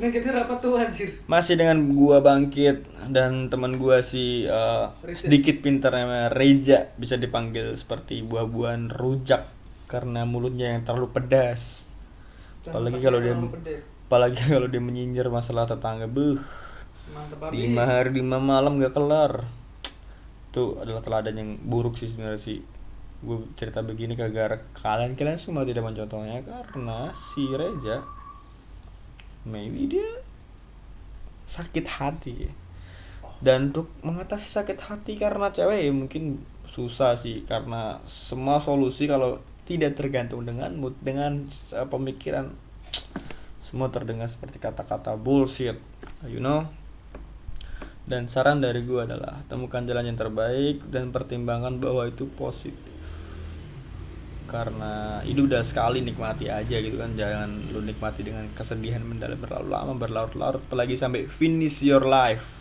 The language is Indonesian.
Ngagetin apa tuh anjir? masih dengan gua bangkit dan teman gua si Reja. sedikit pintar namanya Reja bisa dipanggil seperti buah-buahan rujak karena mulutnya yang terlalu pedas. Apalagi kalau dia apalagi kalau dia menyinyir masalah tetangga Mantep lima hari lima malam gak kelar. Itu adalah teladan yang buruk sih sebenarnya sih. Gue cerita begini ke gara kalian kalian semua tidak mencontohnya karena si Reja maybe dia sakit hati. Dan untuk mengatasi sakit hati karena cewek ya mungkin susah sih. Karena semua solusi kalau tidak tergantung dengan mood dengan eh, pemikiran semua terdengar seperti kata-kata bullshit you know? Dan saran dari gue adalah temukan jalan yang terbaik dan pertimbangkan bahwa itu positif karena hidup udah sekali nikmati aja gitu kan jangan lu nikmati dengan kesedihan mendalam berlalu lama berlarut-larut apalagi sampai finish your life